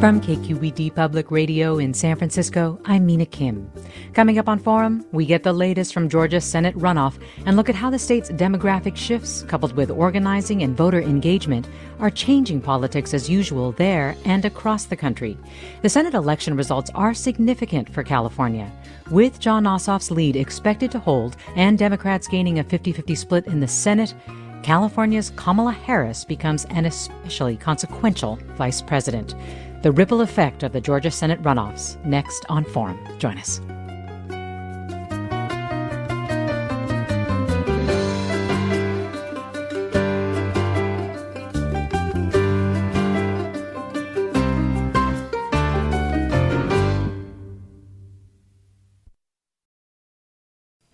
From KQED Public Radio in San Francisco, I'm Mina Kim. Coming up on Forum, we get the latest from Georgia's Senate runoff and look at how the state's demographic shifts, coupled with organizing and voter engagement, are changing politics as usual there and across the country. The Senate election results are significant for California. With Jon Ossoff's lead expected to hold and Democrats gaining a 50 50 split in the Senate, California's Kamala Harris becomes an especially consequential vice president. The ripple effect of the Georgia Senate runoffs next on Forum. Join us.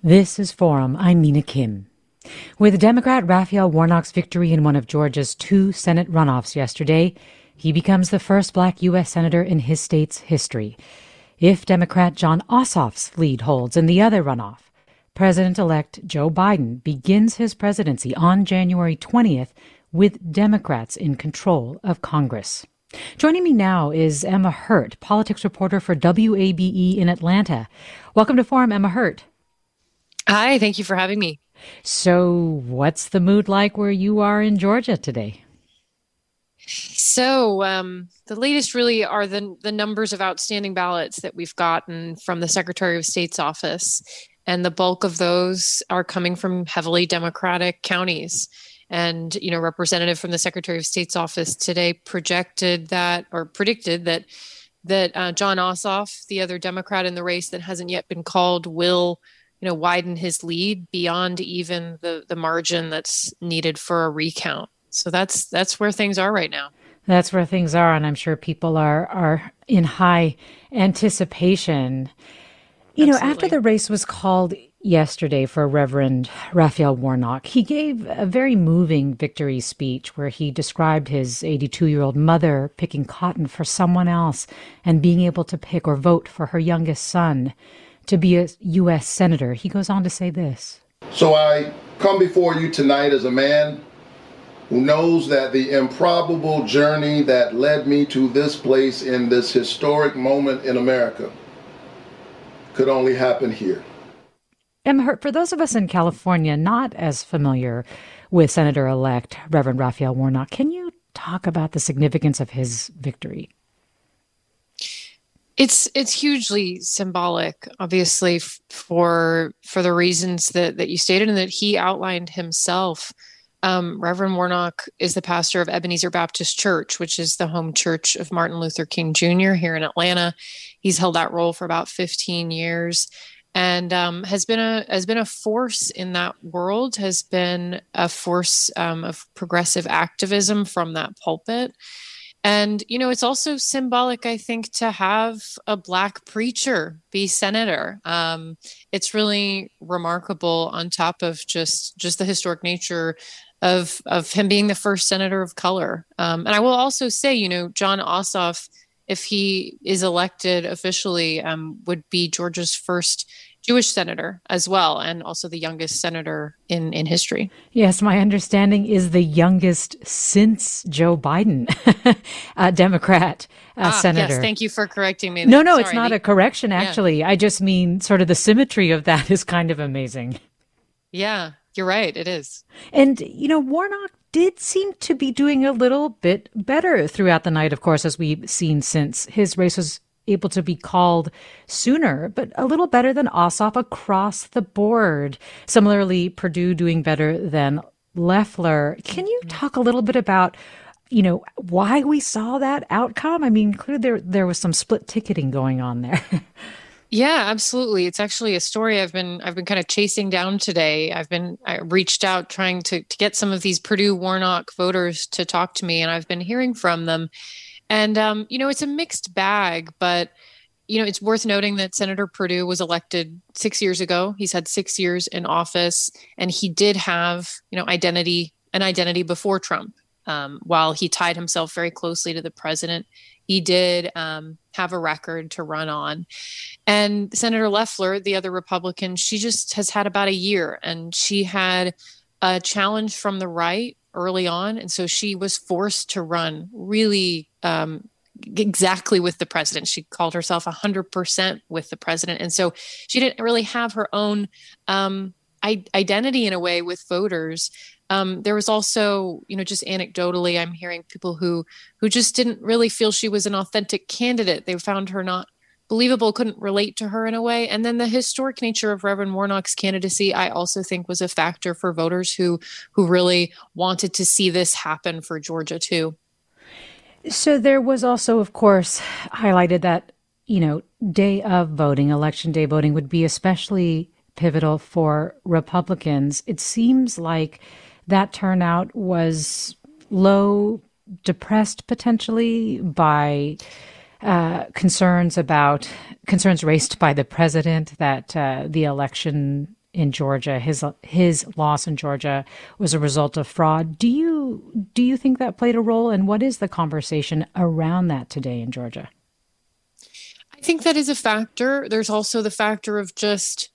This is Forum. I'm Mina Kim. With Democrat Raphael Warnock's victory in one of Georgia's two Senate runoffs yesterday, he becomes the first black U.S. Senator in his state's history. If Democrat Jon Ossoff's lead holds in the other runoff, President elect Joe Biden begins his presidency on January 20th with Democrats in control of Congress. Joining me now is Emma Hurt, politics reporter for WABE in Atlanta. Welcome to Forum, Emma Hurt. Hi, thank you for having me. So, what's the mood like where you are in Georgia today? So um, the latest really are the the numbers of outstanding ballots that we've gotten from the Secretary of State's office, and the bulk of those are coming from heavily Democratic counties. And you know, representative from the Secretary of State's office today projected that or predicted that that uh, Jon Ossoff, the other Democrat in the race that hasn't yet been called, will you know widen his lead beyond even the the margin that's needed for a recount. So that's that's where things are right now. That's where things are, and I'm sure people are are in high anticipation. You Absolutely. know, after the race was called yesterday for Reverend Raphael Warnock, he gave a very moving victory speech where he described his 82 year old mother picking cotton for someone else and being able to pick or vote for her youngest son to be a U.S. Senator. He goes on to say this So I come before you tonight as a man who knows that the improbable journey that led me to this place in this historic moment in America could only happen here. Emma for those of us in California not as familiar with Senator elect Reverend Raphael Warnock, can you talk about the significance of his victory? It's it's hugely symbolic, obviously, for for the reasons that that you stated and that he outlined himself. Um, Reverend Warnock is the pastor of Ebenezer Baptist Church, which is the home church of Martin Luther King Jr. here in Atlanta. He's held that role for about 15 years and um, has been a has been a force in that world. Has been a force um, of progressive activism from that pulpit. And, you know, it's also symbolic, I think, to have a Black preacher be senator. Um, it's really remarkable on top of just just the historic nature of of him being the first senator of color. Um, and I will also say, you know, Jon Ossoff, if he is elected officially, um, would be Georgia's first Jewish senator as well, and also the youngest senator in in history. Yes, my understanding is the youngest since Joe Biden, a Democrat uh, ah, senator. Yes, thank you for correcting me. No, no, Sorry, it's not a correction. Actually, yeah. I just mean sort of the symmetry of that is kind of amazing. Yeah, you're right. It is. And, you know, Warnock did seem to be doing a little bit better throughout the night, of course, as we've seen since his race was able to be called sooner, but a little better than Ossoff across the board. Similarly, Perdue doing better than Loeffler. Can you mm-hmm. talk a little bit about you know why we saw that outcome? I mean, clearly there there was some split ticketing going on there. Yeah, absolutely. It's actually a story I've been I've been kind of chasing down today. I've been I reached out trying to to get some of these Perdue Warnock voters to talk to me, and I've been hearing from them. And um, you know, it's a mixed bag, but you know, it's worth noting that Senator Perdue was elected six years ago. He's had six years in office, and he did have you know identity an identity before Trump. Um, while he tied himself very closely to the president, he did um, have a record to run on. And Senator Loeffler, the other Republican, she just has had about a year and she had a challenge from the right early on. And so she was forced to run really um, exactly with the president. She called herself 100% with the president. And so she didn't really have her own um, identity in a way with voters um, there was also you know just anecdotally i'm hearing people who who just didn't really feel she was an authentic candidate. They found her not believable couldn't relate to her in a way. And then the historic nature of reverend warnock's candidacy i also think was a factor for voters who who really wanted to see this happen for georgia too. So there was also of course highlighted that you know day of voting election day voting would be especially pivotal for republicans. It seems like that turnout was low, depressed potentially by uh, concerns about concerns raised by the president that uh, the election in Georgia, his his loss in Georgia, was a result of fraud. Do you do you think that played a role, and what is the conversation around that today in Georgia? I think that is a factor. There's also the factor of just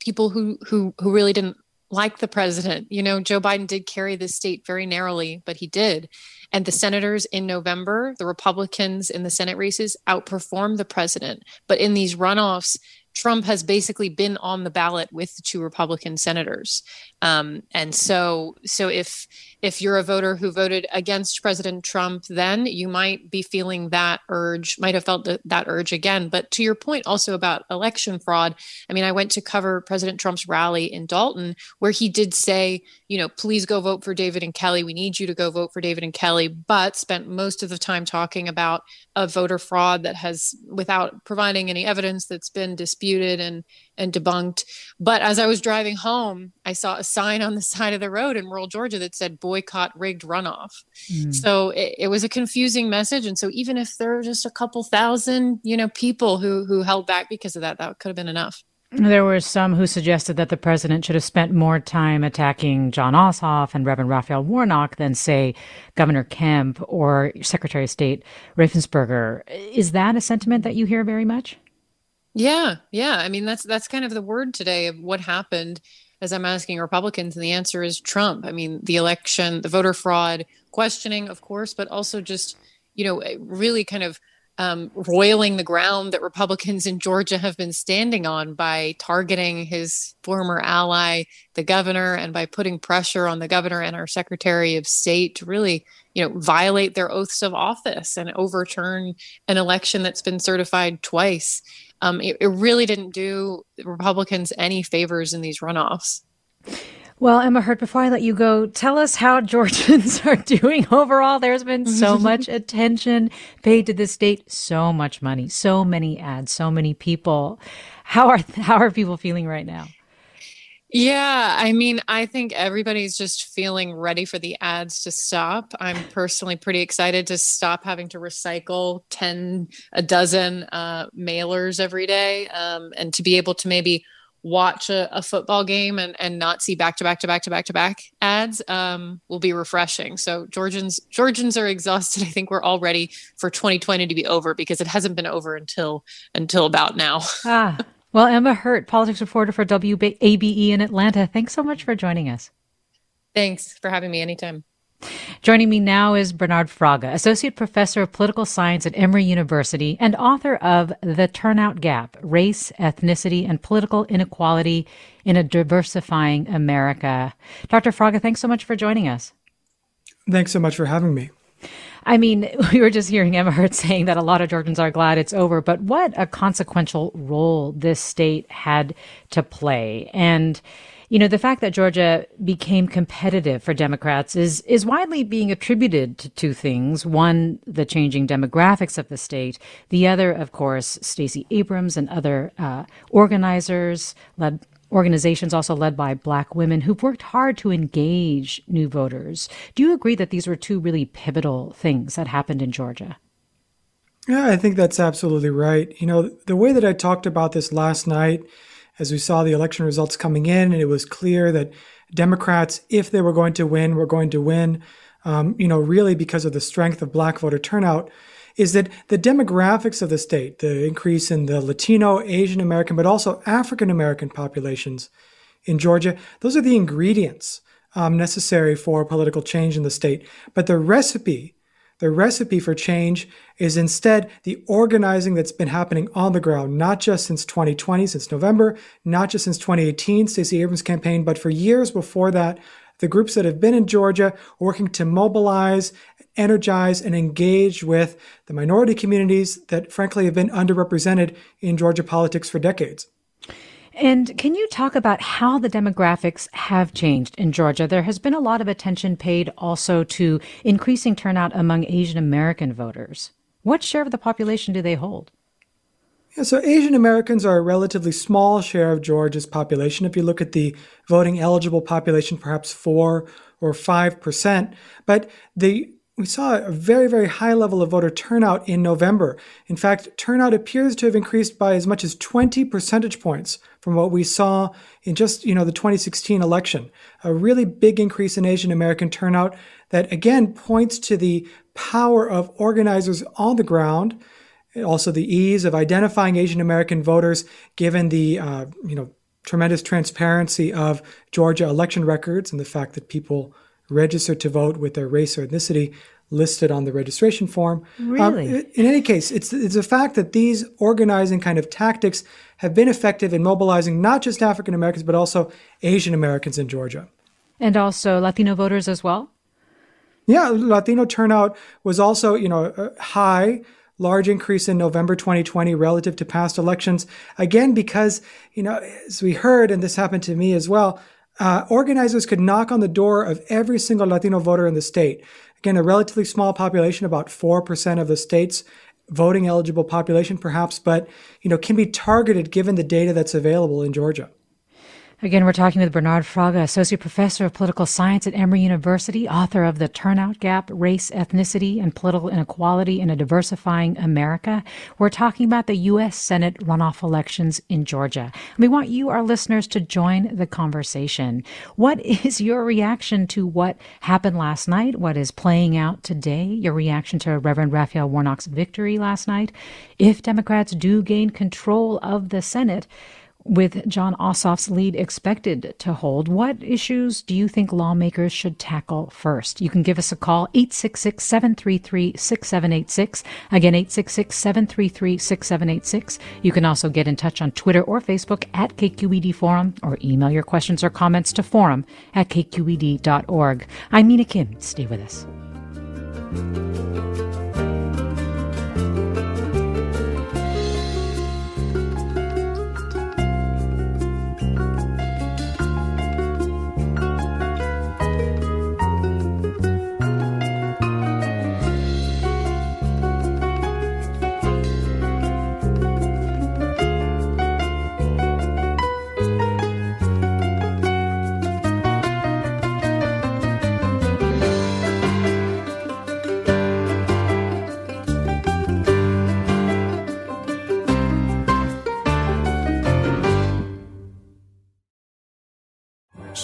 people who who who really didn't like the president. You know, Joe Biden did carry the state very narrowly, but he did. And the senators in November, the Republicans in the Senate races outperformed the president. But in these runoffs, Trump has basically been on the ballot with the two Republican senators. Um, and so, so if if you're a voter who voted against President Trump, then you might be feeling that urge, might have felt that urge again. But to your point also about election fraud, I mean, I went to cover President Trump's rally in Dalton, where he did say, you know, please go vote for David and Kelly. We need you to go vote for David and Kelly, but spent most of the time talking about a voter fraud that has, without providing any evidence that's been disputed and and debunked. But as I was driving home, I saw a sign on the side of the road in rural Georgia that said boycott rigged runoff. Mm. So it, it, was a confusing message. And so even if there were just a couple thousand, you know, people who who held back because of that, that could have been enough. There were some who suggested that the president should have spent more time attacking Jon Ossoff and Reverend Raphael Warnock than, say, Governor Kemp or Secretary of State Raffensperger. Is that a sentiment that you hear very much? Yeah, yeah. I mean, that's that's kind of the word today of what happened. As I'm asking Republicans, and the answer is Trump. I mean, the election, the voter fraud questioning, of course, but also just you know really kind of um, roiling the ground that Republicans in Georgia have been standing on by targeting his former ally, the governor, and by putting pressure on the governor and our Secretary of State to really, you know, violate their oaths of office and overturn an election that's been certified twice um, it, it really didn't do Republicans any favors in these runoffs. Well, Emma Hurt, before I let you go, tell us how Georgians are doing overall. There's been so much attention paid to the state, so much money, so many ads, so many people. How are how are people feeling right now? Yeah, I mean, I think everybody's just feeling ready for the ads to stop. I'm personally pretty excited to stop having to recycle 10, a dozen uh, mailers every day um, and to be able to maybe watch a, a, football game and, and not see back to back to back to back to back ads um, will be refreshing. So Georgians Georgians are exhausted. I think we're all ready for 2020 to be over because it hasn't been over until until about now. ah, well, Emma Hurt, politics reporter for WABE in Atlanta, thanks so much for joining us. Thanks for having me anytime. Joining me now is Bernard Fraga, Associate Professor of Political Science at Emory University and author of The Turnout Gap Race, Ethnicity, and Political Inequality in a Diversifying America. Dr. Fraga, thanks so much for joining us. Thanks so much for having me. I mean, we were just hearing Emma Hurt saying that a lot of Georgians are glad it's over, but what a consequential role this state had to play. And You know, the fact that Georgia became competitive for Democrats is, is widely being attributed to two things. One, the changing demographics of the state. The other, of course, Stacey Abrams and other uh, organizers led organizations also led by black women who've worked hard to engage new voters. Do you agree that these were two really pivotal things that happened in Georgia? Yeah, I think that's absolutely right. You know, the way that I talked about this last night, as we saw the election results coming in, and it was clear that Democrats, if they were going to win, were going to win, um, you know, really because of the strength of black voter turnout, is that the demographics of the state, the increase in the Latino, Asian American, but also African American populations in Georgia, those are the ingredients um, necessary for political change in the state. But the recipe the recipe for change is instead the organizing that's been happening on the ground, not just since 2020, since November, not just since 2018, Stacey Abrams' campaign, but for years before that, the groups that have been in Georgia working to mobilize, energize, and engage with the minority communities that frankly have been underrepresented in Georgia politics for decades. And can you talk about how the demographics have changed in Georgia? There has been a lot of attention paid also to increasing turnout among Asian American voters. What share of the population do they hold? Yeah, so Asian Americans are a relatively small share of Georgia's population. If you look at the voting eligible population, perhaps four or five percent. But the we saw a very, very high level of voter turnout in November. In fact, turnout appears to have increased by as much as 20 percentage points from what we saw in just, you know, the 2016 election. A really big increase in Asian American turnout that again points to the power of organizers on the ground. Also, the ease of identifying Asian American voters, given the uh, you know tremendous transparency of Georgia election records and the fact that people registered to vote with their race or ethnicity listed on the registration form. Um, really? Um, in any case, it's it's a fact that these organizing kind of tactics have been effective in mobilizing not just African Americans but also Asian Americans in Georgia. And also Latino voters as well. Yeah, Latino turnout was also you know high. Large increase in November 2020 relative to past elections. Again, because, you know, as we heard, and this happened to me as well, uh, organizers could knock on the door of every single Latino voter in the state. Again, a relatively small population, about 4% of the state's voting eligible population, perhaps, but you know, can be targeted given the data that's available in Georgia. Again, we're talking with Bernard Fraga, Associate Professor of Political Science at Emory University, author of The Turnout Gap Race, Ethnicity, and Political Inequality in a Diversifying America. We're talking about the U.S. Senate runoff elections in Georgia. We want you, our listeners, to join the conversation. What is your reaction to what happened last night? What is playing out today? Your reaction to Reverend Raphael Warnock's victory last night? If Democrats do gain control of the Senate, with Jon Ossoff's lead expected to hold, what issues do you think lawmakers should tackle first? You can give us a call, 866 733 6786. Again, 866 733 6786. You can also get in touch on Twitter or Facebook at KQED Forum or email your questions or comments to forum at kqed.org. I'm Mina Kim. Stay with us.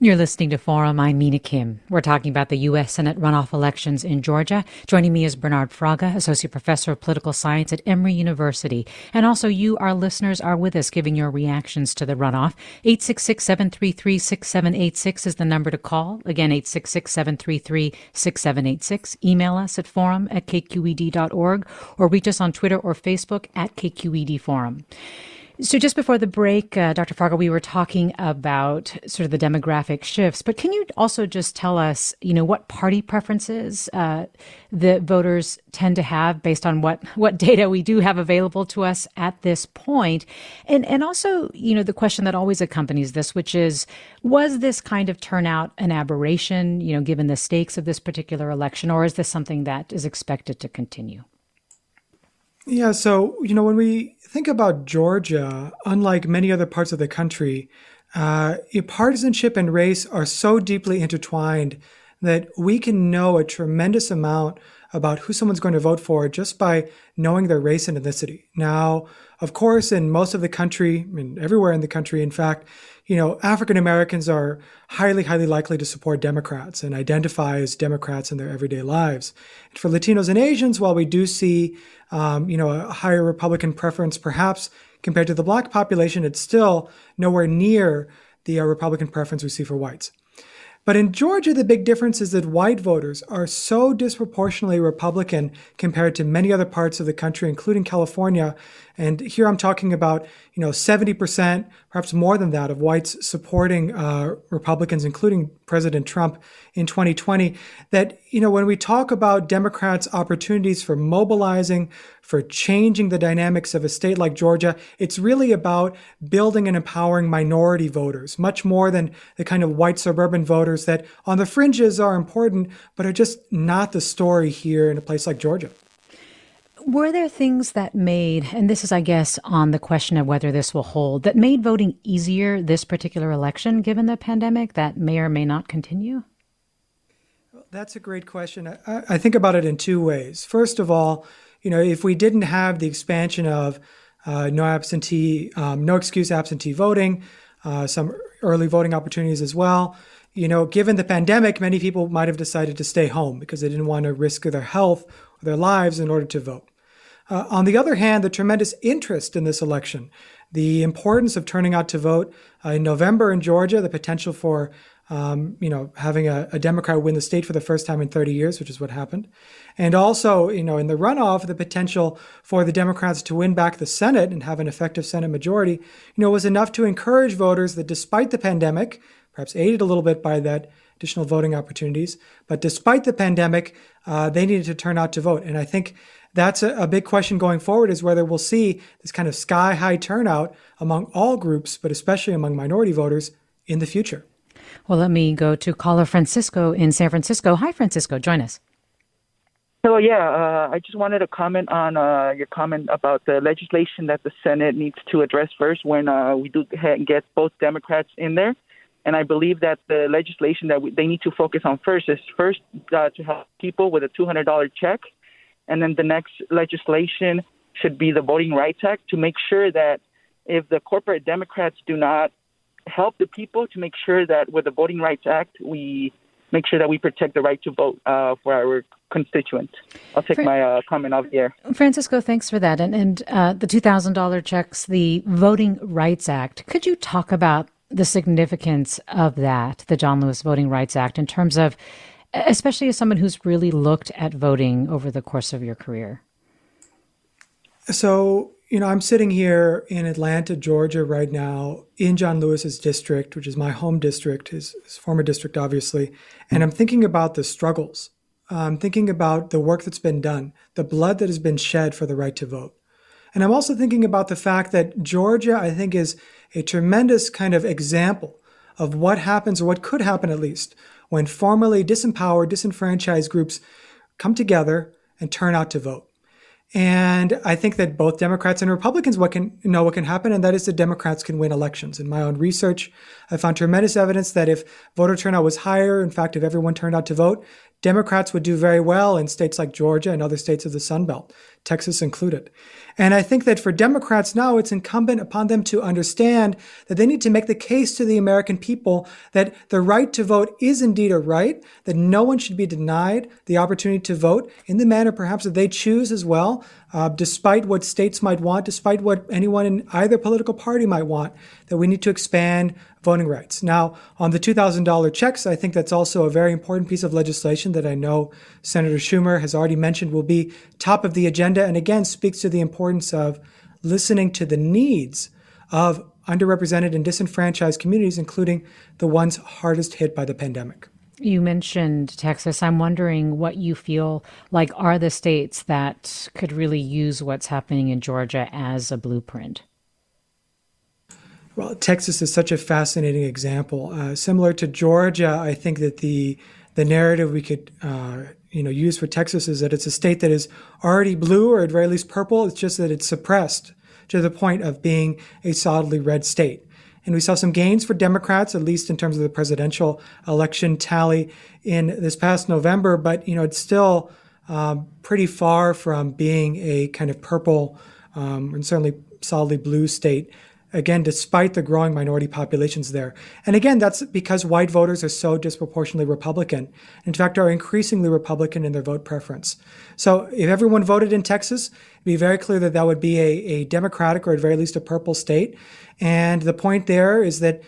You're listening to Forum. I'm Mina Kim. We're talking about the U.S. Senate runoff elections in Georgia. Joining me is Bernard Fraga, Associate Professor of Political Science at Emory University. And also, you, our listeners, are with us giving your reactions to the runoff. 866 733 6786 is the number to call. Again, 866 733 6786. Email us at forum at kqed.org or reach us on Twitter or Facebook at KQED Forum. So just before the break, uh, Dr. Fraga, we were talking about sort of the demographic shifts, but can you also just tell us, you know, what party preferences uh, the voters tend to have based on what what data we do have available to us at this point, and and also, you know, the question that always accompanies this, which is, was this kind of turnout an aberration, you know, given the stakes of this particular election, or is this something that is expected to continue? Yeah, so, you know, when we think about Georgia, unlike many other parts of the country, uh, partisanship and race are so deeply intertwined that we can know a tremendous amount about who someone's going to vote for just by knowing their race and ethnicity. Now, of course, in most of the country, I mean, everywhere in the country, in fact, you know, African Americans are highly, highly likely to support Democrats and identify as Democrats in their everyday lives. And for Latinos and Asians, while we do see, um, you know, a higher Republican preference, perhaps compared to the black population, it's still nowhere near the uh, Republican preference we see for whites. But in Georgia, the big difference is that white voters are so disproportionately Republican compared to many other parts of the country, including California. And here I'm talking about, you know, 70%, perhaps more than that, of whites supporting uh, Republicans, including President Trump in 2020. That, you know, when we talk about Democrats' opportunities for mobilizing, for changing the dynamics of a state like Georgia. It's really about building and empowering minority voters, much more than the kind of white suburban voters that on the fringes are important, but are just not the story here in a place like Georgia. Were there things that made, and this is, I guess, on the question of whether this will hold, that made voting easier this particular election given the pandemic that may or may not continue? That's a great question. I, I think about it in two ways. First of all, you know, if we didn't have the expansion of uh, no absentee, um, no excuse absentee voting, uh, some early voting opportunities as well. You know, given the pandemic, many people might have decided to stay home because they didn't want to risk their health or their lives in order to vote. Uh, on the other hand, the tremendous interest in this election, the importance of turning out to vote uh, in November in Georgia, the potential for um, you know, having a, a, Democrat win the state for the first time in 30 years, which is what happened. And also, you know, in the runoff, the potential for the Democrats to win back the Senate and have an effective Senate majority, you know, was enough to encourage voters that despite the pandemic, perhaps aided a little bit by that additional voting opportunities, but despite the pandemic, uh, they needed to turn out to vote. And I think that's a, a big question going forward is whether we'll see this kind of sky high turnout among all groups, but especially among minority voters in the future. Well, let me go to caller Francisco in San Francisco. Hi, Francisco. Join us. Hello. Yeah, uh, I just wanted to comment on uh, your comment about the legislation that the Senate needs to address first when uh, we do get both Democrats in there. And I believe that the legislation that we, they need to focus on first is first uh, to help people with a $200 check. And then the next legislation should be the Voting Rights Act to make sure that if the corporate Democrats do not help the people to make sure that with the Voting Rights Act, we make sure that we protect the right to vote uh, for our constituents. I'll take my uh, comment off here. Francisco, thanks for that. And, and uh, the $2,000 checks, the Voting Rights Act. Could you talk about the significance of that, the John Lewis Voting Rights Act, in terms of, especially as someone who's really looked at voting over the course of your career? So, you know, I'm sitting here in Atlanta, Georgia right now in John Lewis's district, which is my home district, his, his former district, obviously. And I'm thinking about the struggles. I'm thinking about the work that's been done, the blood that has been shed for the right to vote. And I'm also thinking about the fact that Georgia, I think, is a tremendous kind of example of what happens, or what could happen at least, when formerly disempowered, disenfranchised groups come together and turn out to vote. And I think that both Democrats and Republicans what can know what can happen, and that is that Democrats can win elections. In my own research, I found tremendous evidence that if voter turnout was higher, in fact, if everyone turned out to vote, Democrats would do very well in states like Georgia and other states of the Sun Belt, Texas included. And I think that for Democrats now, it's incumbent upon them to understand that they need to make the case to the American people that the right to vote is indeed a right, that no one should be denied the opportunity to vote in the manner perhaps that they choose as well, uh, despite what states might want, despite what anyone in either political party might want, that we need to expand voting rights. Now, on the $2,000 checks, I think that's also a very important piece of legislation that I know Senator Schumer has already mentioned will be top of the agenda and again speaks to the importance of listening to the needs of underrepresented and disenfranchised communities, including the ones hardest hit by the pandemic. You mentioned Texas. I'm wondering what you feel like are the states that could really use what's happening in Georgia as a blueprint. Well, Texas is such a fascinating example. Uh, similar to Georgia, I think that the the narrative we could uh, you know use for Texas is that it's a state that is already blue or at very least purple. It's just that it's suppressed to the point of being a solidly red state. And we saw some gains for Democrats, at least in terms of the presidential election tally in this past November. But you know, it's still um, pretty far from being a kind of purple um, and certainly solidly blue state again, despite the growing minority populations there. And again, that's because white voters are so disproportionately Republican. In fact, are increasingly Republican in their vote preference. So if everyone voted in Texas, it'd be very clear that that would be a, a Democratic or at very least a purple state. And the point there is that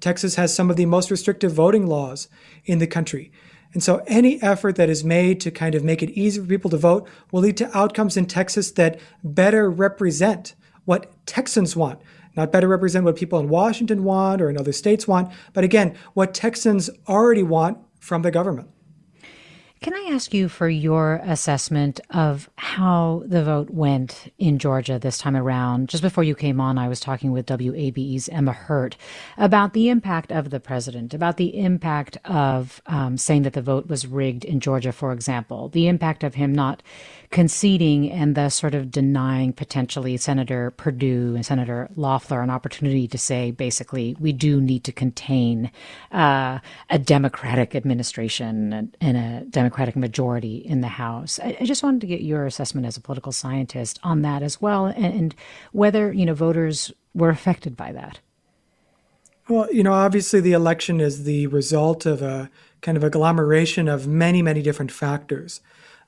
Texas has some of the most restrictive voting laws in the country. And so any effort that is made to kind of make it easy for people to vote will lead to outcomes in Texas that better represent what Texans want, not better represent what people in Washington want or in other states want, but again, what Texans already want from the government. Can I ask you for your assessment of how the vote went in Georgia this time around? Just before you came on, I was talking with WABE's Emma Hurt about the impact of the president, about the impact of um, saying that the vote was rigged in Georgia, for example, the impact of him not conceding and thus sort of denying potentially Senator Perdue and Senator Loeffler an opportunity to say, basically, we do need to contain uh, a Democratic administration and, a Democratic majority in the House. I, I, just wanted to get your assessment as a political scientist on that as well, and, and whether you know voters were affected by that. Well, you know, obviously the election is the result of a kind of agglomeration of many, many different factors.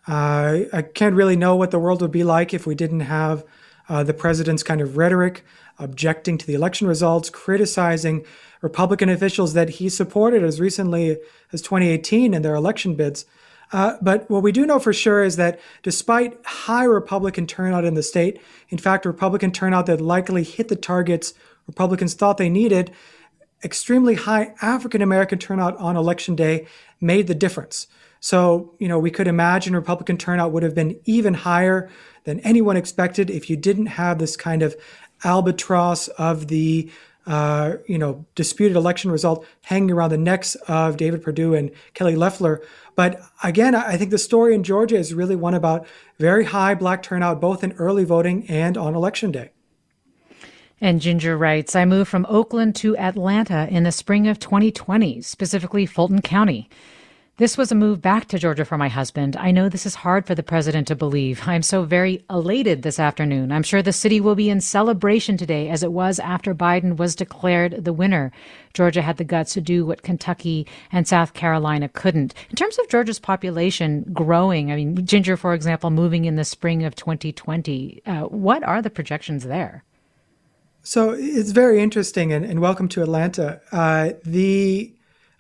Uh, I can't really know what the world would be like if we didn't have uh, the president's kind of rhetoric objecting to the election results, criticizing Republican officials that he supported as recently as 2018 in their election bids. Uh, but what we do know for sure is that despite high Republican turnout in the state, in fact, Republican turnout that likely hit the targets Republicans thought they needed, extremely high African American turnout on election day made the difference. So, you know, we could imagine Republican turnout would have been even higher than anyone expected if you didn't have this kind of albatross of the uh, you know, disputed election result hanging around the necks of David Perdue and Kelly Loeffler. But again, I think the story in Georgia is really one about very high black turnout, both in early voting and on election day. And Ginger writes, I moved from Oakland to Atlanta in the spring of 2020, specifically Fulton County. This was a move back to Georgia for my husband. I know this is hard for the president to believe. I'm so very elated this afternoon. I'm sure the city will be in celebration today as it was after Biden was declared the winner. Georgia had the guts to do what Kentucky and South Carolina couldn't. In terms of Georgia's population growing, I mean, Ginger, for example, moving in the spring of 2020, uh, what are the projections there? So it's very interesting, and, and welcome to Atlanta. Uh, the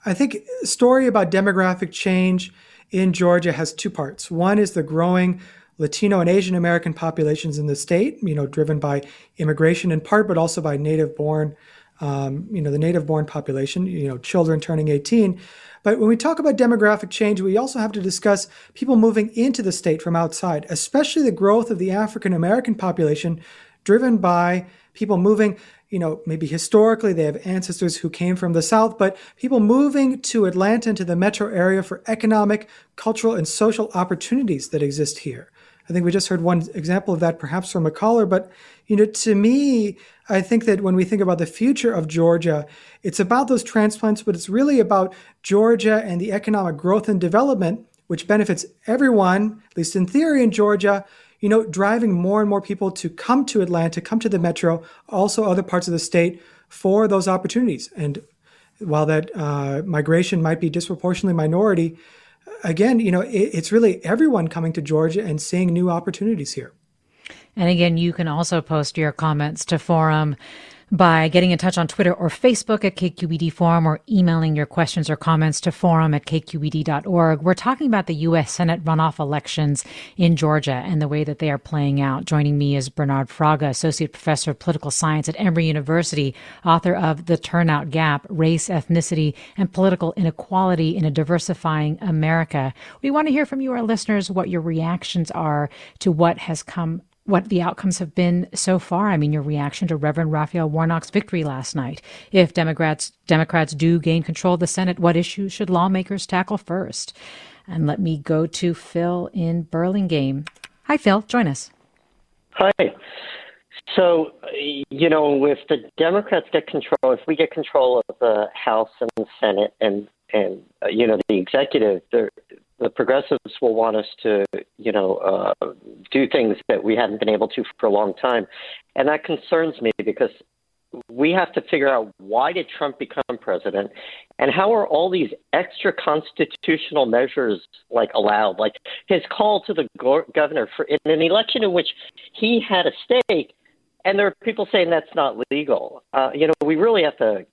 I think story about demographic change in Georgia has two parts. One is the growing Latino and Asian American populations in the state, you know, driven by immigration in part, but also by native born, um, you know, the native born population, you know, children turning 18. But when we talk about demographic change, we also have to discuss people moving into the state from outside, especially the growth of the African American population driven by people moving you know, maybe historically they have ancestors who came from the South, but people moving to Atlanta and to the metro area for economic, cultural, and social opportunities that exist here. I think we just heard one example of that, perhaps from a caller. But you know, to me, I think that when we think about the future of Georgia, it's about those transplants, but it's really about Georgia and the economic growth and development, which benefits everyone, at least in theory, in Georgia. You know, driving more and more people to come to Atlanta, come to the metro, also other parts of the state for those opportunities. And while that uh, migration might be disproportionately minority, again, you know, it, it's really everyone coming to Georgia and seeing new opportunities here. And again, you can also post your comments to Forum by getting in touch on Twitter or Facebook at KQED Forum or emailing your questions or comments to forum at kqed.org. We're talking about the U.S. Senate runoff elections in Georgia and the way that they are playing out. Joining me is Bernard Fraga, Associate Professor of Political Science at Emory University, author of The Turnout Gap, Race, Ethnicity, and Political Inequality in a Diversifying America. We want to hear from you, our listeners, what your reactions are to what has come what the outcomes have been so far. I mean, your reaction to Reverend Raphael Warnock's victory last night. If Democrats Democrats do gain control of the Senate, what issues should lawmakers tackle first? And let me go to Phil in Burlingame. Hi, Phil. Join us. Hi. So, you know, if the Democrats get control, if we get control of the House and the Senate and and uh, you know the executive, the progressives will want us to, you know, uh, do things that we haven't been able to for a long time, and that concerns me because we have to figure out why did Trump become president, and how are all these extra constitutional measures like allowed, like his call to the go- governor for in an election in which he had a stake, and there are people saying that's not legal. Uh, you know, we really have to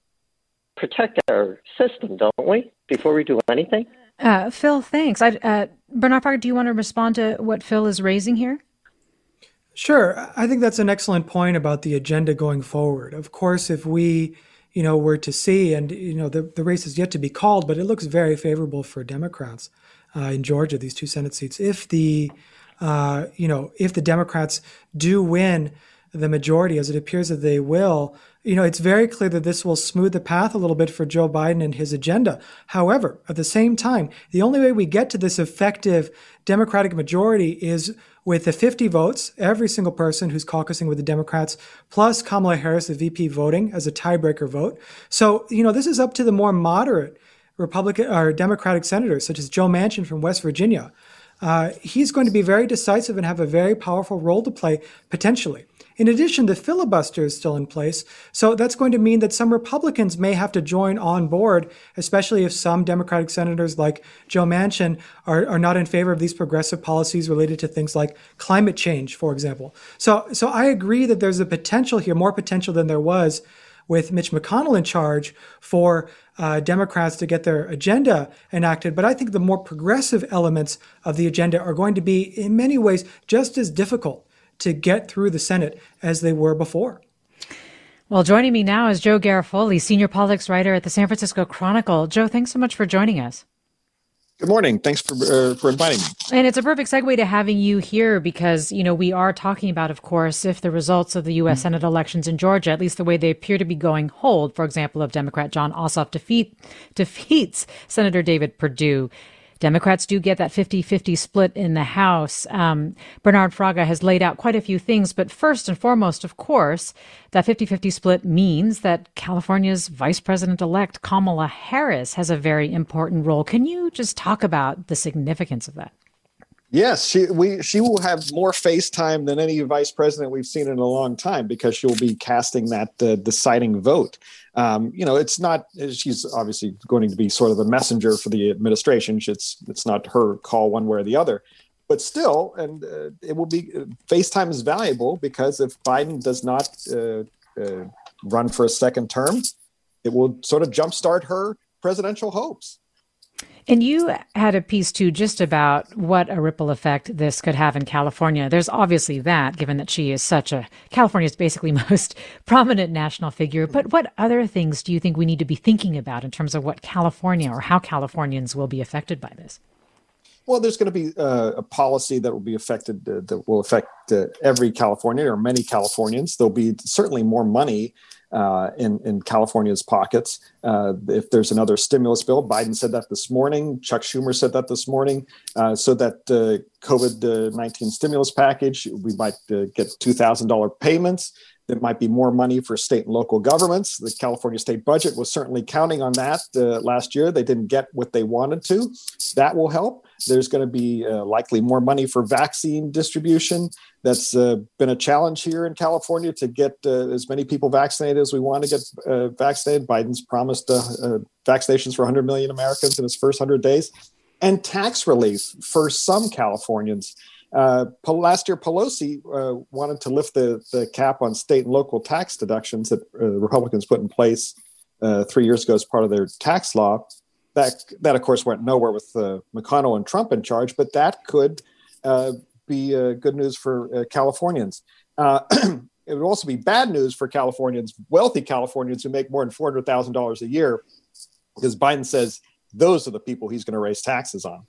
protect our system, don't we, before we do anything? Uh, Phil, thanks. I, uh, Bernard Parker, do you want to respond to what Phil is raising here? Sure. I think that's an excellent point about the agenda going forward. Of course, if we, you know, were to see, and you know, the, the race is yet to be called, but it looks very favorable for Democrats uh, in Georgia, these two Senate seats. If the, uh, you know, if the Democrats do win the majority, as it appears that they will, you know, it's very clear that this will smooth the path a little bit for Joe Biden and his agenda. However, at the same time, the only way we get to this effective Democratic majority is with the 50 votes, every single person who's caucusing with the Democrats, plus Kamala Harris, the VP, voting as a tiebreaker vote. So, you know, this is up to the more moderate Republican or Democratic senators, such as Joe Manchin from West Virginia. Uh, he's going to be very decisive and have a very powerful role to play potentially. In addition, the filibuster is still in place, so that's going to mean that some Republicans may have to join on board, especially if some Democratic senators like Joe Manchin are, are not in favor of these progressive policies related to things like climate change, for example. So, so I agree that there's a potential here, more potential than there was with Mitch McConnell in charge for uh, Democrats to get their agenda enacted. But I think the more progressive elements of the agenda are going to be, in many ways, just as difficult to get through the Senate as they were before. Well, joining me now is Joe Garofoli, senior politics writer at the San Francisco Chronicle. Joe, thanks so much for joining us. Good morning. Thanks for uh, for inviting me. And it's a perfect segue to having you here because you know we are talking about, of course, if the results of the U.S. Mm-hmm. Senate elections in Georgia, at least the way they appear to be going, hold. For example, if Democrat Jon Ossoff defeat defeats Senator David Perdue, Democrats do get that 50 50 split in the House. Um, Bernard Fraga has laid out quite a few things, but first and foremost, of course, that 50 50 split means that California's Vice President elect Kamala Harris has a very important role. Can you just talk about the significance of that? Yes, she we she will have more face time than any vice president we've seen in a long time because she'll be casting that uh, deciding vote. Um, you know, it's not she's obviously going to be sort of a messenger for the administration. It's it's not her call one way or the other, but still, and uh, it will be FaceTime is valuable because if Biden does not uh, uh run for a second term, it will sort of jumpstart her presidential hopes. And you had a piece too just about what a ripple effect this could have in California. There's obviously that, given that she is such a California's basically most prominent national figure. But what other things do you think we need to be thinking about in terms of what California or how Californians will be affected by this? Well, there's going to be uh, a policy that will be affected uh, that will affect uh, every Californian or many Californians. There'll be certainly more money uh, in, in California's pockets. Uh, if there's another stimulus bill, Biden said that this morning, Chuck Schumer said that this morning, uh, so that uh, COVID 19 stimulus package, we might uh, get $2,000 payments. There might be more money for state and local governments. The California state budget was certainly counting on that uh, last year. They didn't get what they wanted to. That will help. There's going to be uh, likely more money for vaccine distribution. That's uh, been a challenge here in California to get uh, as many people vaccinated as we want to get uh, vaccinated. Biden's promised uh, vaccinations for 100 million Americans in his first 100 days. And tax relief for some Californians. Uh, last year, Pelosi uh, wanted to lift the, the cap on state and local tax deductions that uh, Republicans put in place uh, three years ago as part of their tax law. That, that of course, went nowhere with uh, McConnell and Trump in charge, but that could uh, be good news for Californians. it would also be bad news for Californians, wealthy Californians who make more than $400,000 a year, because Biden says those are the people he's going to raise taxes on.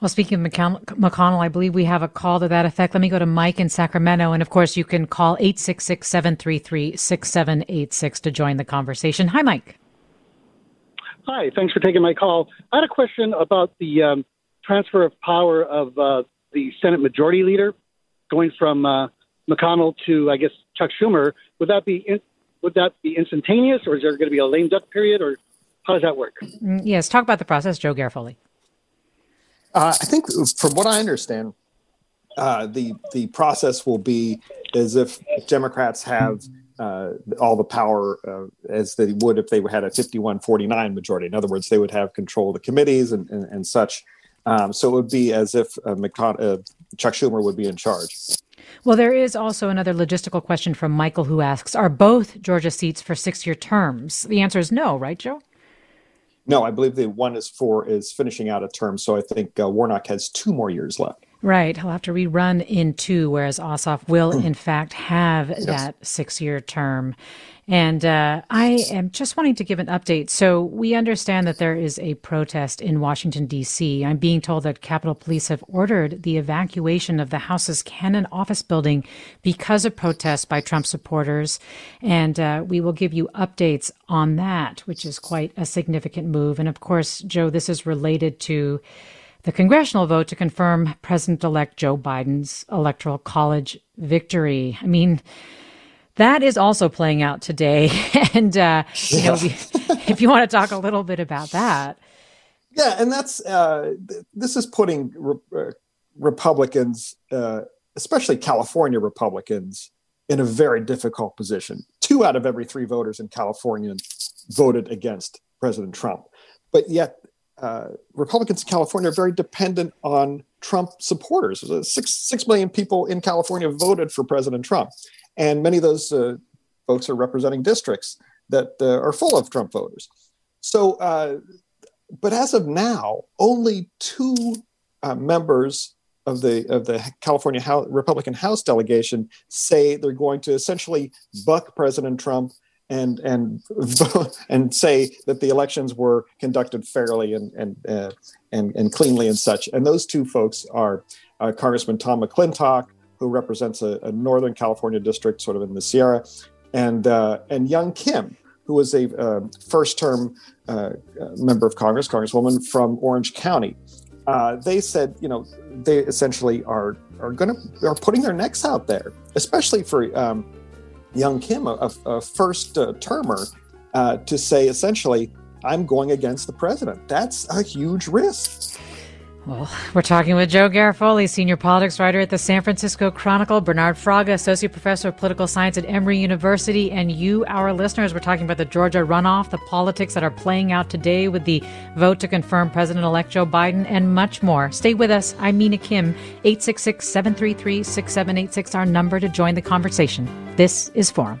Well, speaking of McConnell, I believe we have a call to that effect. Let me go to Mike in Sacramento. And of course, you can call 866 733 6786 to join the conversation. Hi, Mike. Hi, thanks for taking my call. I had a question about the um, transfer of power of uh, the Senate Majority Leader going from uh, McConnell to, I guess, Chuck Schumer. Would that be in, would that be instantaneous, or is there going to be a lame duck period, or how does that work? Mm, yes, talk about the process, Joe Garofoli. Uh, I think, from what I understand, uh, the the process will be as if Democrats have uh, all the power uh, as they would if they had a 51-49 majority. In other words, they would have control of the committees and, and, and such. Um, so it would be as if uh, uh, Chuck Schumer would be in charge. Well, there is also another logistical question from Michael who asks Are both Georgia seats for six year terms? The answer is no, right, Joe? No, I believe the one is for is finishing out a term. So I think uh, Warnock has two more years left. Right. He'll have to rerun in two, whereas Ossoff will, hmm. in fact, have yes. that six year term. And uh, I am just wanting to give an update. So we understand that there is a protest in Washington, D.C. I'm being told that Capitol Police have ordered the evacuation of the House's Cannon office building because of protests by Trump supporters. And uh, we will give you updates on that, which is quite a significant move. And of course, Joe, this is related to the congressional vote to confirm President elect Joe Biden's electoral college victory. I mean, that is also playing out today. and, uh, you yeah. know, if you want to talk a little bit about that. Yeah, and that's uh, this is putting re- uh, Republicans, uh, especially California Republicans, in a very difficult position. Two out of every three voters in California voted against President Trump, but yet uh, Republicans in California are very dependent on Trump supporters. Six six million people in California voted for President Trump, and many of those uh, folks are representing districts that uh, are full of Trump voters. So, uh, but as of now, only two uh, members of the of the California House, Republican House delegation say they're going to essentially buck President Trump and and and say that the elections were conducted fairly and and uh, and, and cleanly and such. And those two folks are uh, Congressman Tom McClintock, who represents a, a, Northern California district, sort of in the Sierra, and uh, and Young Kim, who was a uh, first-term uh, member of Congress, Congresswoman from Orange County. Uh, they said, you know, they essentially are are going to are putting their necks out there, especially for. Um, young Kim, a, a first uh, termer, uh, to say essentially, I'm going against the president. That's a huge risk. Well, we're talking with Joe Garofoli, senior politics writer at the San Francisco Chronicle, Bernard Fraga, associate professor of political science at Emory University, and you, our listeners. We're talking about the Georgia runoff, the politics that are playing out today with the vote to confirm President elect Joe Biden, and much more. Stay with us. I'm Mina Kim, 866 733 6786, our number to join the conversation. This is Forum.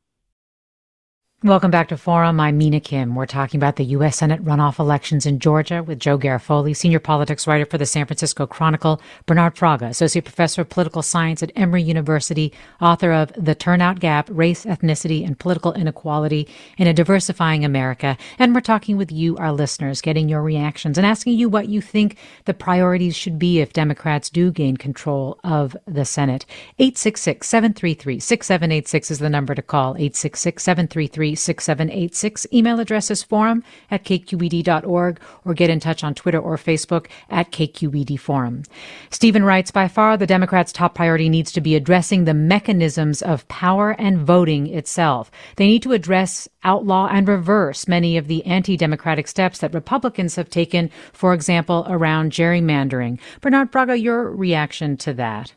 Welcome back to Forum. I'm Mina Kim. We're talking about the U.S. Senate runoff elections in Georgia with Joe Garofoli, senior politics writer for the San Francisco Chronicle, Bernard Fraga, associate professor of political science at Emory University, author of The Turnout Gap, Race, Ethnicity, and Political Inequality in a Diversifying America. And we're talking with you, our listeners, getting your reactions and asking you what you think the priorities should be if Democrats do gain control of the Senate. 866-733-6786 is the number to call. 866-733 6786. Email address is forum at kqed.org or get in touch on Twitter or Facebook at KQED Forum. Stephen writes, by far the Democrats' top priority needs to be addressing the mechanisms of power and voting itself. They need to address, outlaw, and reverse many of the anti-democratic steps that Republicans have taken, for example, around gerrymandering. Bernard Fraga, your reaction to that?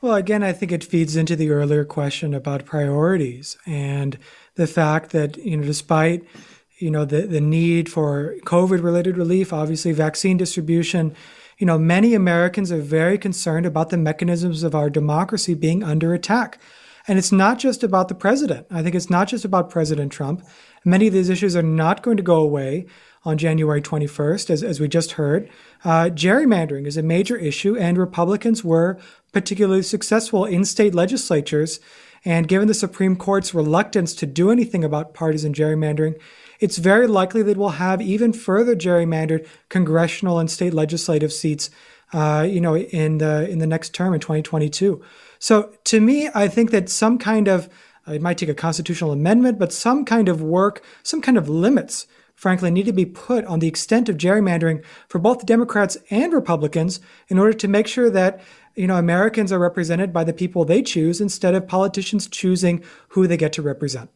Well, again, I think it feeds into the earlier question about priorities and the fact that, you know, despite, you know, the, the need for COVID related relief, obviously vaccine distribution, you know, many Americans are very concerned about the mechanisms of our democracy being under attack. And it's not just about the president. I think it's not just about President Trump. Many of these issues are not going to go away on January 21st, as, as we just heard. Uh, gerrymandering is a major issue, and Republicans were particularly successful in state legislatures. And given the Supreme Court's reluctance to do anything about partisan gerrymandering, it's very likely that we'll have even further gerrymandered congressional and state legislative seats, uh, you know, in the in the next term in 2022. So to me, I think that some kind of it might take a constitutional amendment, but some kind of work, some kind of limits, frankly, need to be put on the extent of gerrymandering for both Democrats and Republicans in order to make sure that you know, Americans are represented by the people they choose instead of politicians choosing who they get to represent.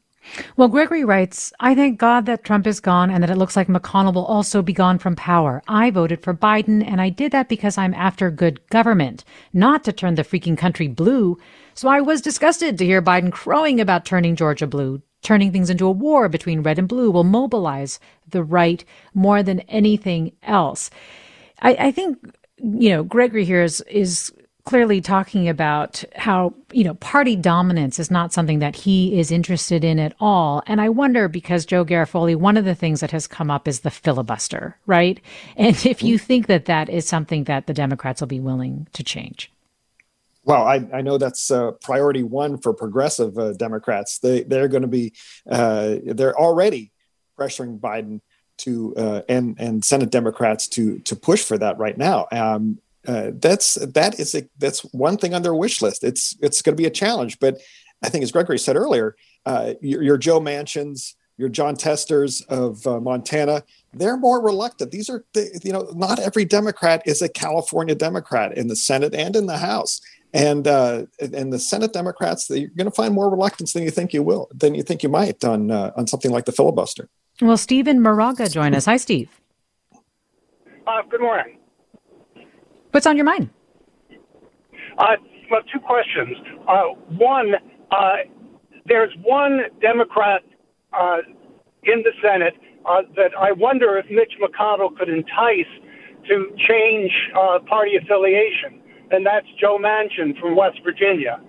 Well, Gregory writes, I thank God that Trump is gone and that it looks like McConnell will also be gone from power. I voted for Biden and I did that because I'm after good government, not to turn the freaking country blue. So I was disgusted to hear Biden crowing about turning Georgia blue. Turning things into a war between red and blue will mobilize the right more than anything else. I, I think, you know, Gregory here is, is clearly talking about how, you know, party dominance is not something that he is interested in at all. And I wonder because Joe Garofoli, one of the things that has come up is the filibuster, right? And if you think that that is something that the Democrats will be willing to change. Well, I, I know that's uh, priority one for progressive uh, Democrats. They they're going to be uh, they're already pressuring Biden to uh, and and Senate Democrats to to push for that right now. Um, uh, that's that is a, that's one thing on their wish list. It's it's going to be a challenge, but I think as Gregory said earlier, uh, your, your, Joe Manchins, your John Testers of uh, Montana, they're more reluctant. These are you know not every Democrat is a California Democrat in the Senate and in the House. And uh, and the Senate Democrats, you're going to find more reluctance than you think you will, than you think you might on uh, on something like the filibuster. Well, Stephen Moraga join us. Hi, Steve. Uh, good morning. What's on your mind? Uh, well, two questions. Uh, one, uh, there's one Democrat uh, in the Senate uh, that I wonder if Mitch McConnell could entice to change uh, party affiliation, and that's Joe Manchin from West Virginia.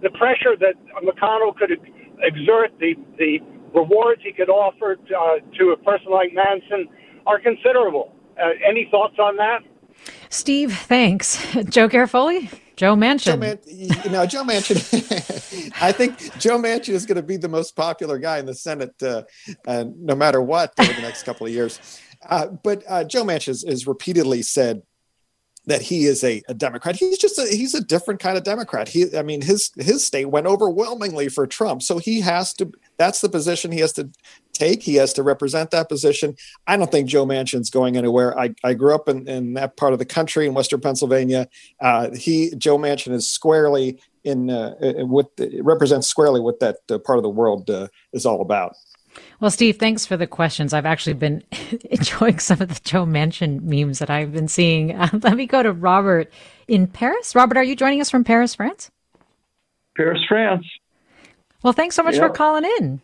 the pressure that McConnell could exert, the, the rewards he could offer to, to a person like Manchin are considerable. Uh, any thoughts on that? Steve, thanks. Joe Garofoli? Joe Manchin. Joe Man- you know, Joe Manchin. I think Joe Manchin is going to be the most popular guy in the Senate, uh, uh, no matter what, over the next couple of years. Uh, but uh, Joe Manchin has, has, repeatedly said that he is a, a, Democrat. He's just a, he's a different kind of Democrat. He, I mean, his his state went overwhelmingly for Trump, so he has to. That's the position he has to take. He has to represent that position. I don't think Joe Manchin's going anywhere. I, I grew up in, in that part of the country in Western Pennsylvania. Uh, he Joe Manchin is squarely in uh, what represents squarely what that uh, part of the world uh, is all about. Well, Steve, thanks for the questions. I've actually been enjoying some of the Joe Manchin memes that I've been seeing. Uh, let me go to Robert in Paris. Robert, are you joining us from Paris, France? Paris, France. Well, thanks so much yep. for calling in.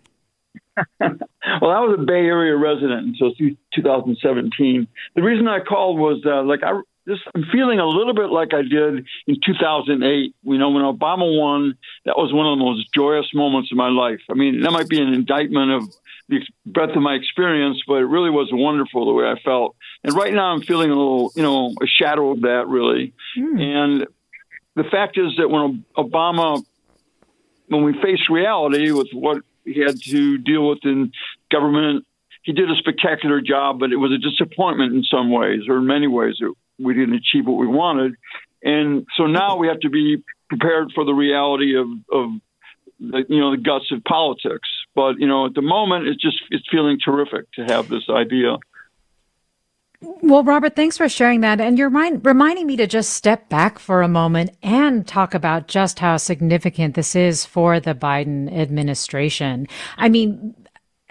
well, I was a Bay Area resident until 2017. The reason I called was uh, like I this I'm feeling a little bit like I did in 2008. You know, when Obama won, that was one of the most joyous moments of my life. I mean, that might be an indictment of the breadth of my experience, but it really was wonderful the way I felt. And right now, I'm feeling a little, you know, a shadow of that really. Mm. And the fact is that when Obama, when we faced reality with what he had to deal with in government he did a spectacular job, but it was a disappointment in some ways, or in many ways, we didn't achieve what we wanted. And so now we have to be prepared for the reality of, of the, you know, the guts of politics. But you know, at the moment, it's just it's feeling terrific to have this idea. Well, Robert, thanks for sharing that. And you're mind, reminding me to just step back for a moment and talk about just how significant this is for the Biden administration. I mean,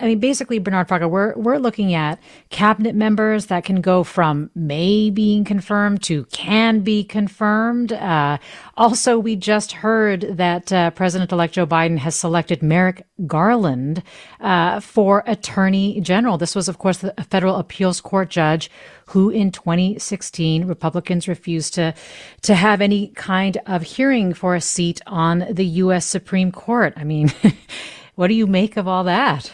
I mean, basically, Bernard Fraga, we're we're looking at cabinet members that can go from may being confirmed to can be confirmed. Uh, also, we just heard that uh, President-elect Joe Biden has selected Merrick Garland uh, for Attorney General. This was, of course, the federal appeals court judge who, in 2016, Republicans refused to to have any kind of hearing for a seat on the U.S. Supreme Court. I mean, what do you make of all that?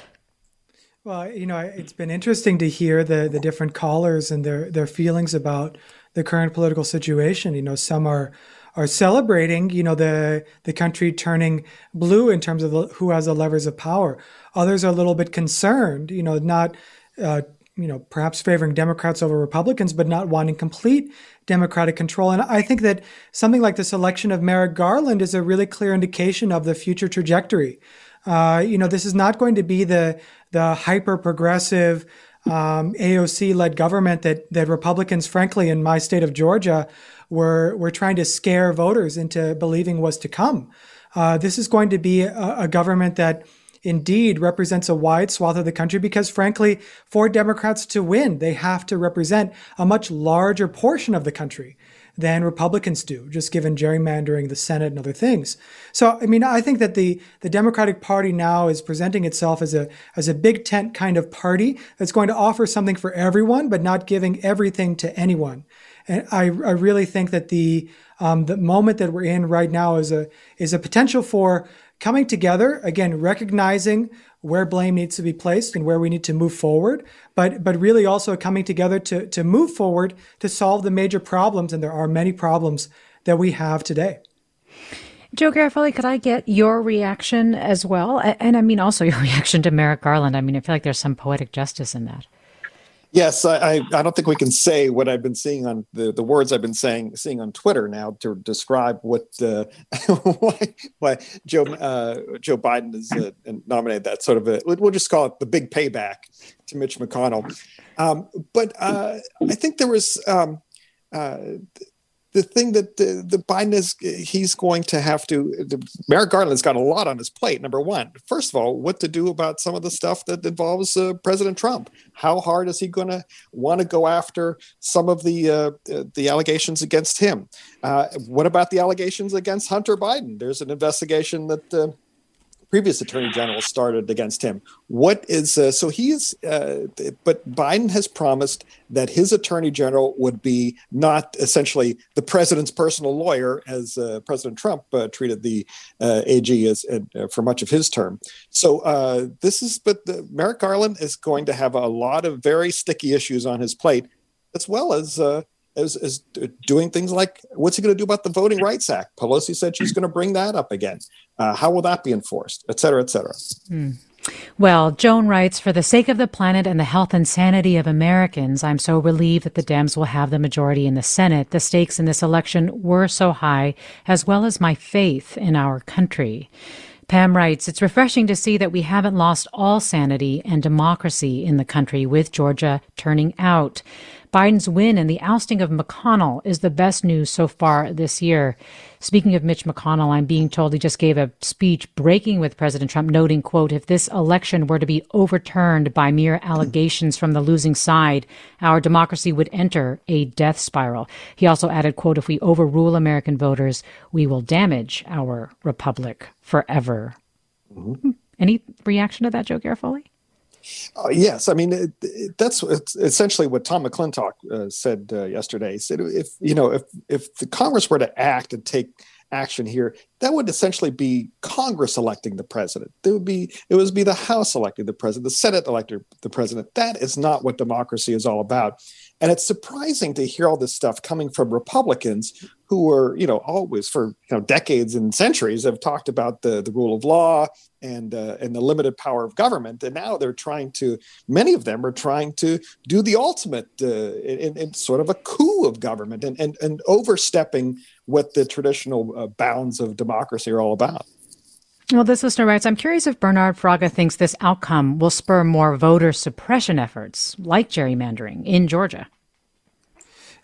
Well, you know, it's been interesting to hear the the different callers and their their feelings about the current political situation. You know, some are are celebrating, you know, the the country turning blue in terms of the, who has the levers of power. Others are a little bit concerned, you know, not uh, you know, perhaps favoring Democrats over Republicans, but not wanting complete Democratic control. And I think that something like the selection of Merrick Garland is a really clear indication of the future trajectory. Uh, you know, this is not going to be the the hyper progressive um, AOC led government that that Republicans, frankly, in my state of Georgia, were were trying to scare voters into believing was to come. Uh, this is going to be a, a government that indeed represents a wide swath of the country because, frankly, for Democrats to win, they have to represent a much larger portion of the country than Republicans do, just given gerrymandering the Senate and other things. So, I mean, I think that the the Democratic Party now is presenting itself as a as a big tent kind of party that's going to offer something for everyone, but not giving everything to anyone. And I, I really think that the um, the moment that we're in right now is a is a potential for coming together again, recognizing where blame needs to be placed and where we need to move forward, but but really also coming together to to move forward to solve the major problems, and there are many problems that we have today. Joe Garofoli, could I get your reaction as well? And I mean also your reaction to Merrick Garland. I mean, I feel like there's some poetic justice in that. Yes, I, I, don't think we can say what I've been seeing on the, the words I've been saying seeing on Twitter now to describe what uh, why, why Joe uh, Joe Biden has uh, nominated that sort of a we'll just call it the big payback to Mitch McConnell. Um, but uh, I think there was um, uh, the thing that the, the Biden is he's going to have to the, Merrick Garland's got a lot on his plate. Number one, first of all, what to do about some of the stuff that involves uh, President Trump? How hard is he going to want to go after some of the uh, the allegations against him? Uh, what about the allegations against Hunter Biden? There's an investigation that uh, previous attorney general started against him. What is uh, so he's, uh, but Biden has promised that his attorney general would be not essentially the president's personal lawyer, as uh, President Trump uh, treated the uh, AG as uh, for much of his term. So this is, but the, Merrick Garland is going to have a lot of very sticky issues on his plate, as well as as, as doing things like what's he going to do about the Voting Rights Act? Pelosi said she's going to bring that up again. Uh, how will that be enforced, et cetera, et cetera? Mm. Well, Joan writes, for the sake of the planet and the health and sanity of Americans, I'm so relieved that the Dems will have the majority in the Senate. The stakes in this election were so high, as well as my faith in our country. Pam writes, It's refreshing to see that we haven't lost all sanity and democracy in the country with Georgia turning out. Biden's win and the ousting of McConnell is the best news so far this year. Speaking of Mitch McConnell, I'm being told he just gave a speech breaking with President Trump, noting, quote, if this election were to be overturned by mere allegations from the losing side, our democracy would enter a death spiral. He also added, quote, if we overrule American voters, we will damage our republic forever. Mm-hmm. Any reaction to that, Joe Garofoli? Uh, yes, I mean it, it, that's essentially what Tom McClintock uh, said uh, yesterday. He said if you know if if the Congress were to act and take action here, that would essentially be Congress electing the president. It would be it would be the House electing the president, the Senate electing the president. That is not what democracy is all about. And it's surprising to hear all this stuff coming from Republicans who were, you know, always for you know decades and centuries have talked about the the rule of law and uh, and the limited power of government, and now they're trying to. Many of them are trying to do the ultimate uh, in, in, sort of a coup of government and and, and overstepping what the traditional uh, bounds of democracy are all about. Well, this listener writes, I'm curious if Bernard Fraga thinks this outcome will spur more voter suppression efforts, like gerrymandering, in Georgia.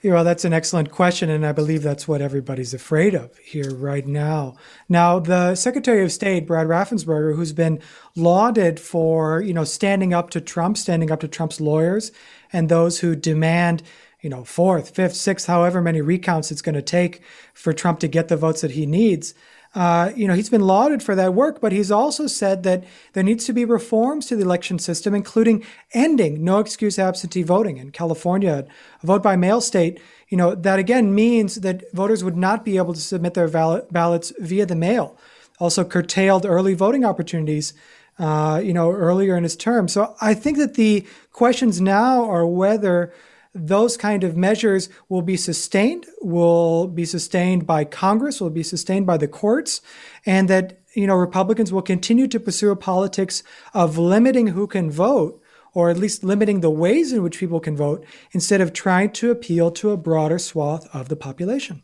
Well, that's an excellent question, and I believe that's what everybody's afraid of here right now. Now, the Secretary of State, Brad Raffensperger, who's been lauded for, you know, standing up to Trump, standing up to Trump's lawyers, and those who demand, you know, fourth, fifth, sixth, however many recounts it's going to take for Trump to get the votes that he needs. Uh, you know, he's been lauded for that work, but he's also said that there needs to be reforms to the election system, including ending no excuse absentee voting in California, a vote by mail state. You know, that again means that voters would not be able to submit their ballots via the mail. Also, curtailed early voting opportunities. Uh, you know, earlier in his term. So I think that the questions now are whether those kind of measures will be sustained, will be sustained by Congress, will be sustained by the courts, and that you know Republicans will continue to pursue a politics of limiting who can vote or at least limiting the ways in which people can vote instead of trying to appeal to a broader swath of the population.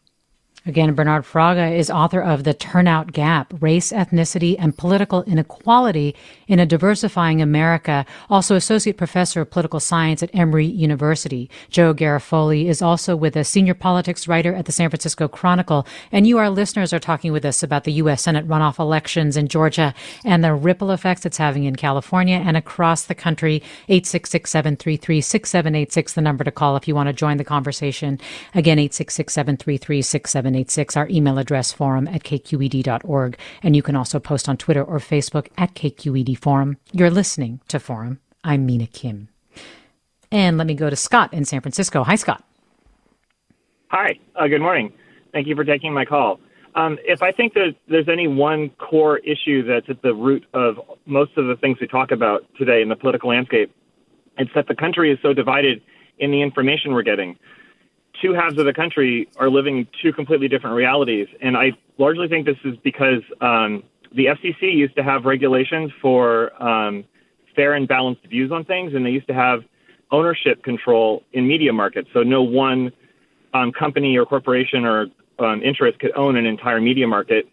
Again, Bernard Fraga is author of The Turnout Gap Race, Ethnicity, and Political Inequality in a Diversifying America, also Associate Professor of Political Science at Emory University. Joe Garofoli is also with us, Senior Politics Writer at the San Francisco Chronicle. And you, our listeners, are talking with us about the U.S. Senate runoff elections in Georgia and the ripple effects it's having in California and across the country. 866 733 6786, the number to call if you want to join the conversation. Again, 866 733 786, our email address forum at kqed.org. And you can also post on Twitter or Facebook at KQED Forum. You're listening to Forum. I'm Mina Kim. And let me go to Scott in San Francisco. Hi, Scott. Hi. Uh, good morning. Thank you for taking my call. Um, if I think that there's any one core issue that's at the root of most of the things we talk about today in the political landscape, it's that the country is so divided in the information we're getting two halves of the country are living two completely different realities. And I largely think this is because um, the FCC used to have regulations for um, fair and balanced views on things, and they used to have ownership control in media markets. So no one um, company or corporation or um, interest could own an entire media market.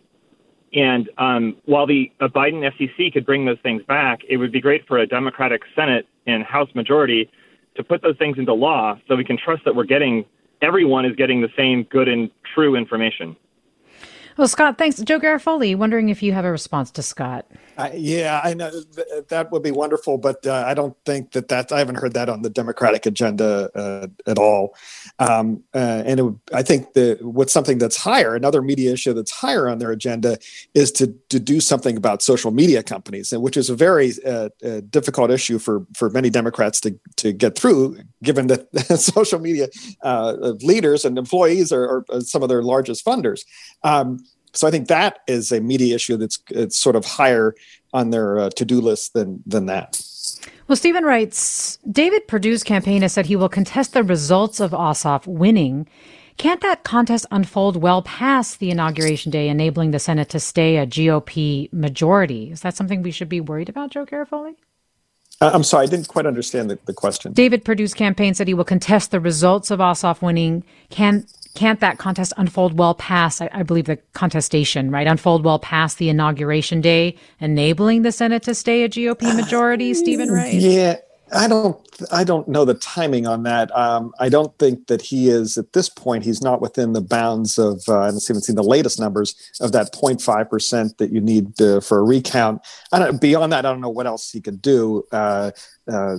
And um, while the Biden FCC could bring those things back, it would be great for a Democratic Senate and House majority to put those things into law so we can trust that we're getting everyone is getting the same good and true information. Well, Scott, thanks. Joe Garofoli, wondering if you have a response to Scott. Uh, yeah, I know th- that would be wonderful, but uh, I don't think that that I haven't heard that on the Democratic agenda uh, at all. Um, uh, and it, I think that what's something that's higher, another media issue that's higher on their agenda, is to to do something about social media companies, which is a very uh, uh, difficult issue for for many Democrats to to get through, given that social media leaders and employees are, are, some of their largest funders. Um, so I think that is a media issue that's it's sort of higher on their uh, to-do list than than that. Well, Stephen writes, David Perdue's campaign has said he will contest the results of Ossoff winning. Can't that contest unfold well past the inauguration day, enabling the Senate to stay a GOP majority? Is that something we should be worried about, Joe Garofoli? Uh, I'm sorry, I didn't quite understand the, the question. David Perdue's campaign said he will contest the results of Ossoff winning. Can can't that contest unfold well past, I, I, believe, the contestation, right? Unfold well past the inauguration day, enabling the Senate to stay a GOP majority, uh, Stephen Wright? Yeah. I don't. I don't know the timing on that. Um, I don't think that he is at this point. He's not within the bounds of. Uh, I haven't even seen the latest numbers of that 0.5 percent that you need uh, for a recount. I don't, beyond that, I don't know what else he could do uh, uh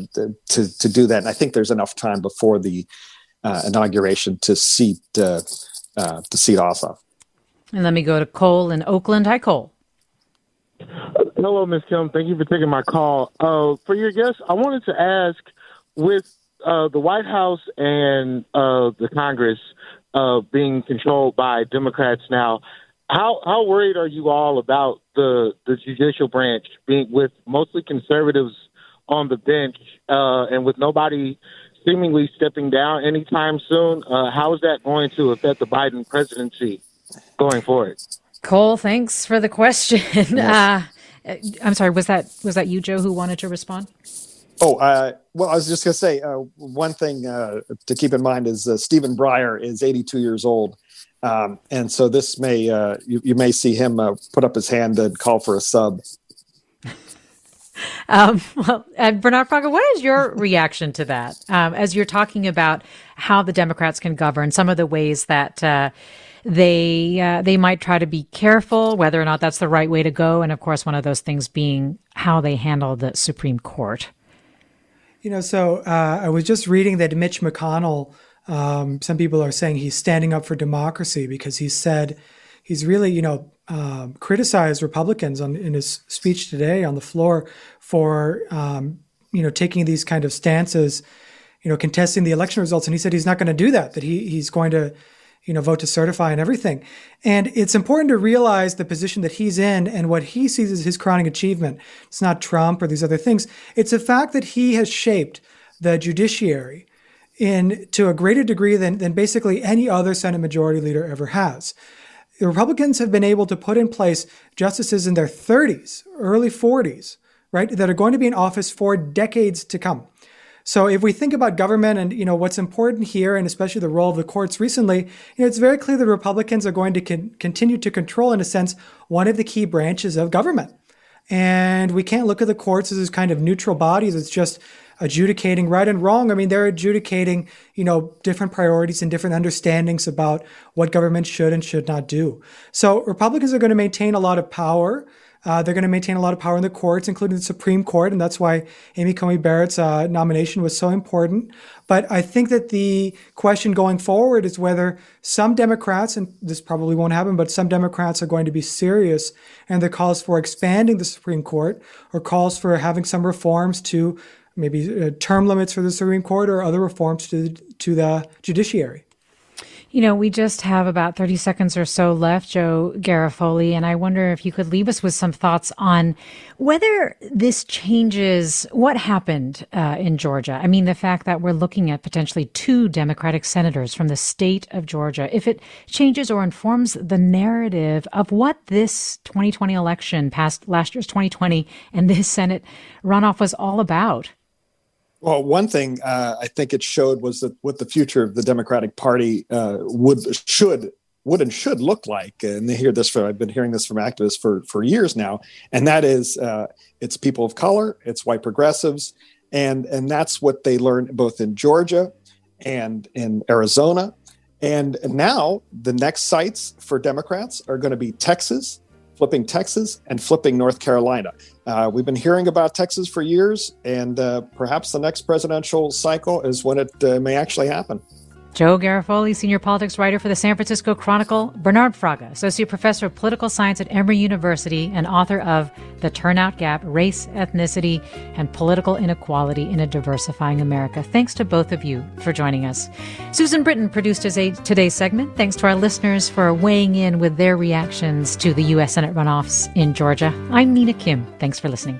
to to do that. And I think there's enough time before the uh, inauguration to seat uh, to seat Ossoff. And let me go to Cole in Oakland. Hi, Cole. Hello, Ms. Kim. Thank you for taking my call. Uh, for your guest, I wanted to ask with uh, the White House and uh, the Congress uh, being controlled by Democrats now, how how worried are you all about the the judicial branch being with mostly conservatives on the bench uh, and with nobody seemingly stepping down anytime soon? Uh, how is that going to affect the Biden presidency going forward? Cole, thanks for the question. Yes. Uh, I'm sorry, was that was that you, Joe, who wanted to respond? Oh, uh, well, I was just going to say uh, one thing uh, to keep in mind is uh, Stephen Breyer is 82 years old, um, and so this may uh, you, you, may see him uh, put up his hand and call for a sub. Um, well, Bernard Fraga, what is your reaction to that? Um, as you're talking about how the Democrats can govern, some of the ways that they uh, they might try to be careful whether or not that's the right way to go, and of course, one of those things being how they handle the Supreme Court. You know, so uh, I was just reading that Mitch McConnell. Um, some people are saying he's standing up for democracy because he said he's really, you know, um, criticized Republicans on, in his speech today on the floor for, um, you know, taking these kind of stances, you know, contesting the election results. And he said he's not going to do that. That he he's going to you know, vote to certify and everything. And it's important to realize the position that he's in and what he sees as his crowning achievement. It's not Trump or these other things. It's the fact that he has shaped the judiciary in to a greater degree than, than basically any other Senate majority leader ever has. The Republicans have been able to put in place justices in their 30s, early 40s, right, that are going to be in office for decades to come. So if we think about government and you know what's important here, and especially the role of the courts recently, you know, it's very clear that Republicans are going to con- continue to control, in a sense, one of the key branches of government. And we can't look at the courts as this kind of neutral bodies. It's just adjudicating right and wrong. I mean, they're adjudicating, you know, different priorities and different understandings about what government should and should not do. So Republicans are going to maintain a lot of power. Uh, they're going to maintain a lot of power in the courts, including the Supreme Court, and that's why Amy Coney Barrett's uh, nomination was so important. But I think that the question going forward is whether some Democrats, and this probably won't happen, but some Democrats are going to be serious and their calls for expanding the Supreme Court or calls for having some reforms to maybe uh, term limits for the Supreme Court or other reforms to, to the judiciary. You know, we just have about 30 seconds or so left, Joe Garofoli, and I wonder if you could leave us with some thoughts on whether this changes what happened uh, in Georgia. I mean, the fact that we're looking at potentially two Democratic senators from the state of Georgia, if it changes or informs the narrative of what this 2020 election, past last year's 2020, and this Senate runoff was all about. Well, one thing uh, I think it showed was that what the future of the Democratic Party uh, would should would and should look like. And they hear this from I've been hearing this from activists for for years now, and that is uh, it's people of color, it's white progressives, and and that's what they learned both in Georgia and in Arizona, and now the next sites for Democrats are going to be Texas, flipping Texas and flipping North Carolina. Uh, we've been hearing about Texas for years, and uh, perhaps the next presidential cycle is when it uh, may actually happen. Joe Garofoli, senior politics writer for the San Francisco Chronicle, Bernard Fraga, associate professor of political science at Emory University and author of The Turnout Gap Race, Ethnicity, and Political Inequality in a Diversifying America. Thanks to both of you for joining us. Susan Britton produced today's segment. Thanks to our listeners for weighing in with their reactions to the U.S. Senate runoffs in Georgia. I'm Mina Kim. Thanks for listening.